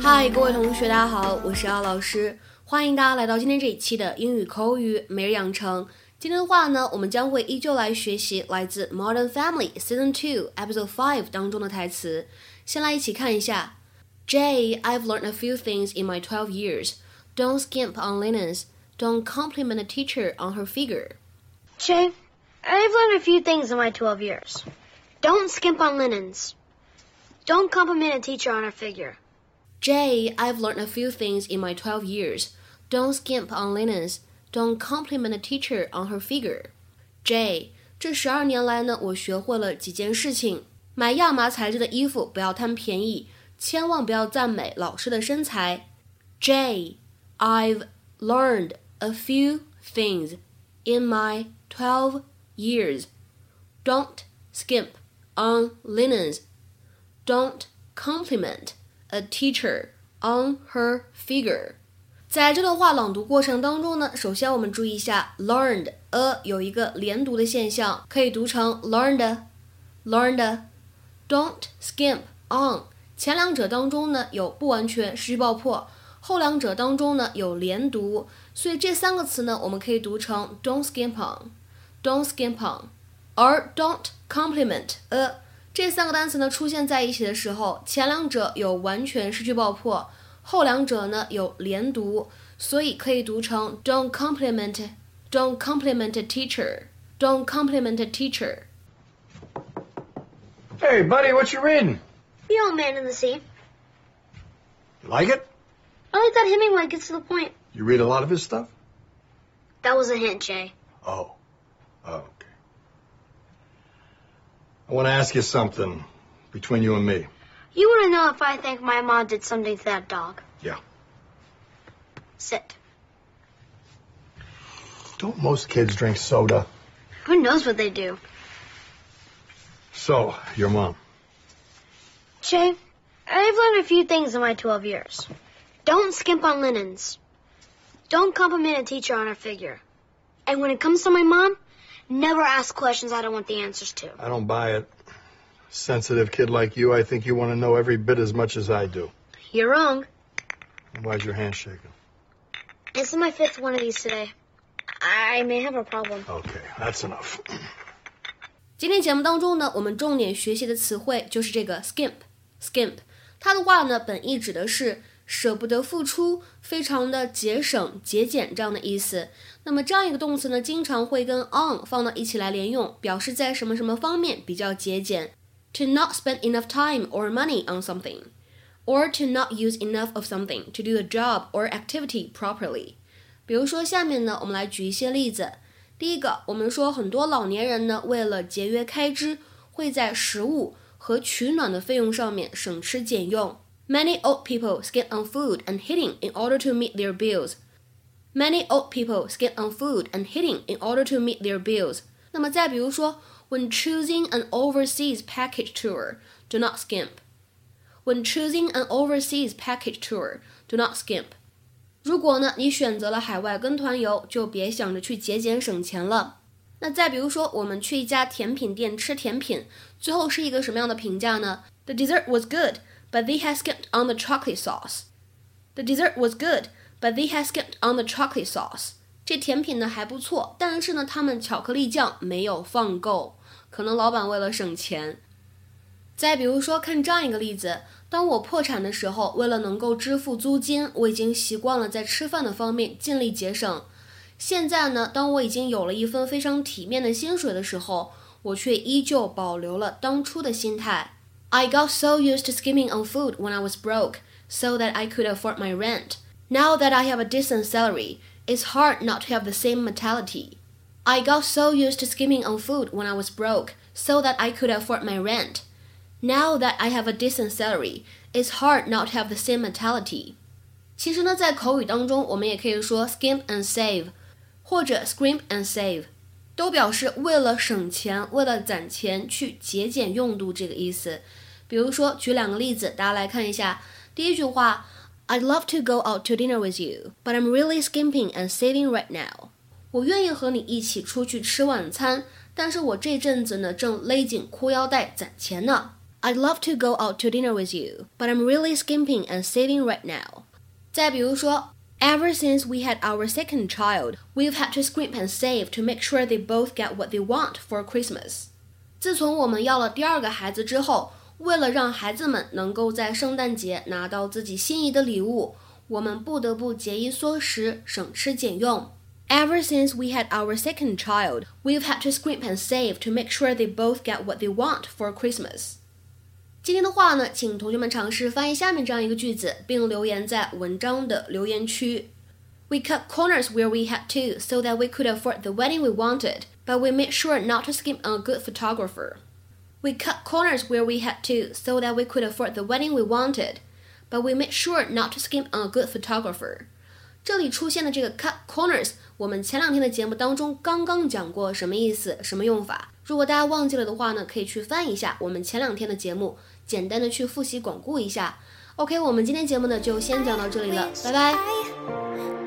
嗨，各位同学，大家好，我是姚老师，欢迎大家来到今天这一期的英语口语每日养成。今天的话呢，我们将会依旧来学习来自《Modern Family》Season Two Episode Five 当中的台词。先来一起看一下。Jay, I've learned a few things in my 12 years. Don't skimp on linens. Don't compliment a teacher on her figure. Jay, I've learned a few things in my 12 years. Don't skimp on linens. Don't compliment a teacher on her figure. Jay, I've learned a few things in my 12 years. Don't skimp on linens. Don't compliment a teacher on her figure. Jay，这十二年来呢，我学会了几件事情。 买亚麻材质的衣服不要贪便宜，千万不要赞美老师的身材。Jay, I've learned a few things in my twelve years. Don't skimp on linens. Don't compliment a teacher on her figure. 在这段话朗读过程当中呢，首先我们注意一下 learned a 有一个连读的现象，可以读成 learned learned。Don't skimp on 前两者当中呢有不完全失去爆破，后两者当中呢有连读，所以这三个词呢我们可以读成 don't skimp on，don't skimp on。而 don't compliment a 这三个单词呢出现在一起的时候，前两者有完全失去爆破。后两者呢有连读，所以可以读成 don't compliment, don't compliment a teacher, don't compliment a teacher. Hey, buddy, what you reading? The Old Man and the Sea. You like it? I like that Hemingway gets to the point. You read a lot of his stuff? That was a hint, Jay. Oh. Oh, okay. I want to ask you something between you and me. You want to know if I think my mom did something to that dog? Yeah. Sit. Don't most kids drink soda? Who knows what they do? So, your mom. Jay, I've learned a few things in my 12 years. Don't skimp on linens. Don't compliment a teacher on her figure. And when it comes to my mom, never ask questions I don't want the answers to. I don't buy it. Sensitive kid like you, I think you want to know every bit as much as I do. You're wrong. Why's your hand shaking? This is my fifth one of these today. I may have a problem. Okay, that's enough. 今天节目当中呢，我们重点学习的词汇就是这个 skimp。skimp，它的话呢，本意指的是舍不得付出，非常的节省、节俭这样的意思。那么这样一个动词呢，经常会跟 on 放到一起来连用，表示在什么什么方面比较节俭。To not spend enough time or money on something, or to not use enough of something to do the job or activity properly。比如说，下面呢，我们来举一些例子。第一个，我们说很多老年人呢，为了节约开支，会在食物和取暖的费用上面省吃俭用。Many old people skip on food and heating in order to meet their bills. Many old people skip on food and heating in order to meet their bills. 那么再比如说，When choosing an overseas package tour, do not skimp. When choosing an overseas package tour, do not skimp. 如果呢，你选择了海外跟团游，就别想着去节俭省钱了。那再比如说，我们去一家甜品店吃甜品，最后是一个什么样的评价呢？The dessert was good, but they had skipped on the chocolate sauce. The dessert was good, but they had skipped on the chocolate sauce. 这甜品呢还不错，但是呢，他们巧克力酱没有放够，可能老板为了省钱。再比如说，看这样一个例子。当我破产的时候，为了能够支付租金，我已经习惯了在吃饭的方面尽力节省。现在呢，当我已经有了一份非常体面的薪水的时候，我却依旧保留了当初的心态。I got so used to skimping on food when I was broke, so that I could afford my rent. Now that I have a decent salary, it's hard not to have the same mentality. I got so used to skimping on food when I was broke, so that I could afford my rent. Now that I have a decent salary, it's hard not to have the same mentality. 其实呢，在口语当中，我们也可以说 skimp and save，或者 scrimp and save，都表示为了省钱、为了攒钱去节俭用度这个意思。 比如说，举两个例子，大家来看一下。第一句话，I'd love to go out to dinner with you, but I'm really skimping and saving right now。我愿意和你一起出去吃晚餐，但是我这阵子呢正勒紧裤腰带攒钱呢。 I'd love to go out to dinner with you, but I'm really skimping and saving right now。再比如说，Ever since we had our second child, we've had to scrimp and save to make sure they both get what they want for Christmas。自从我们要了第二个孩子之后，为了让孩子们能够在圣诞节拿到自己心仪的礼物，我们不得不节衣缩食，省吃俭用。Ever since we had our second child, we've had to scrimp and save to make sure they both get what they want for Christmas. 今天的话呢，请同学们尝试翻译下面这样一个句子，并留言在文章的留言区。We cut corners where we had to so that we could afford the wedding we wanted, but we made sure not to skimp on a good photographer. We cut corners where we had to so that we could afford the wedding we wanted, but we made sure not to skimp on a good photographer. 这里出现的这个 cut corners，我们前两天的节目当中刚刚讲过什么意思，什么用法。如果大家忘记了的话呢，可以去翻一下我们前两天的节目，简单的去复习巩固一下。OK，我们今天节目呢就先讲到这里了，拜拜。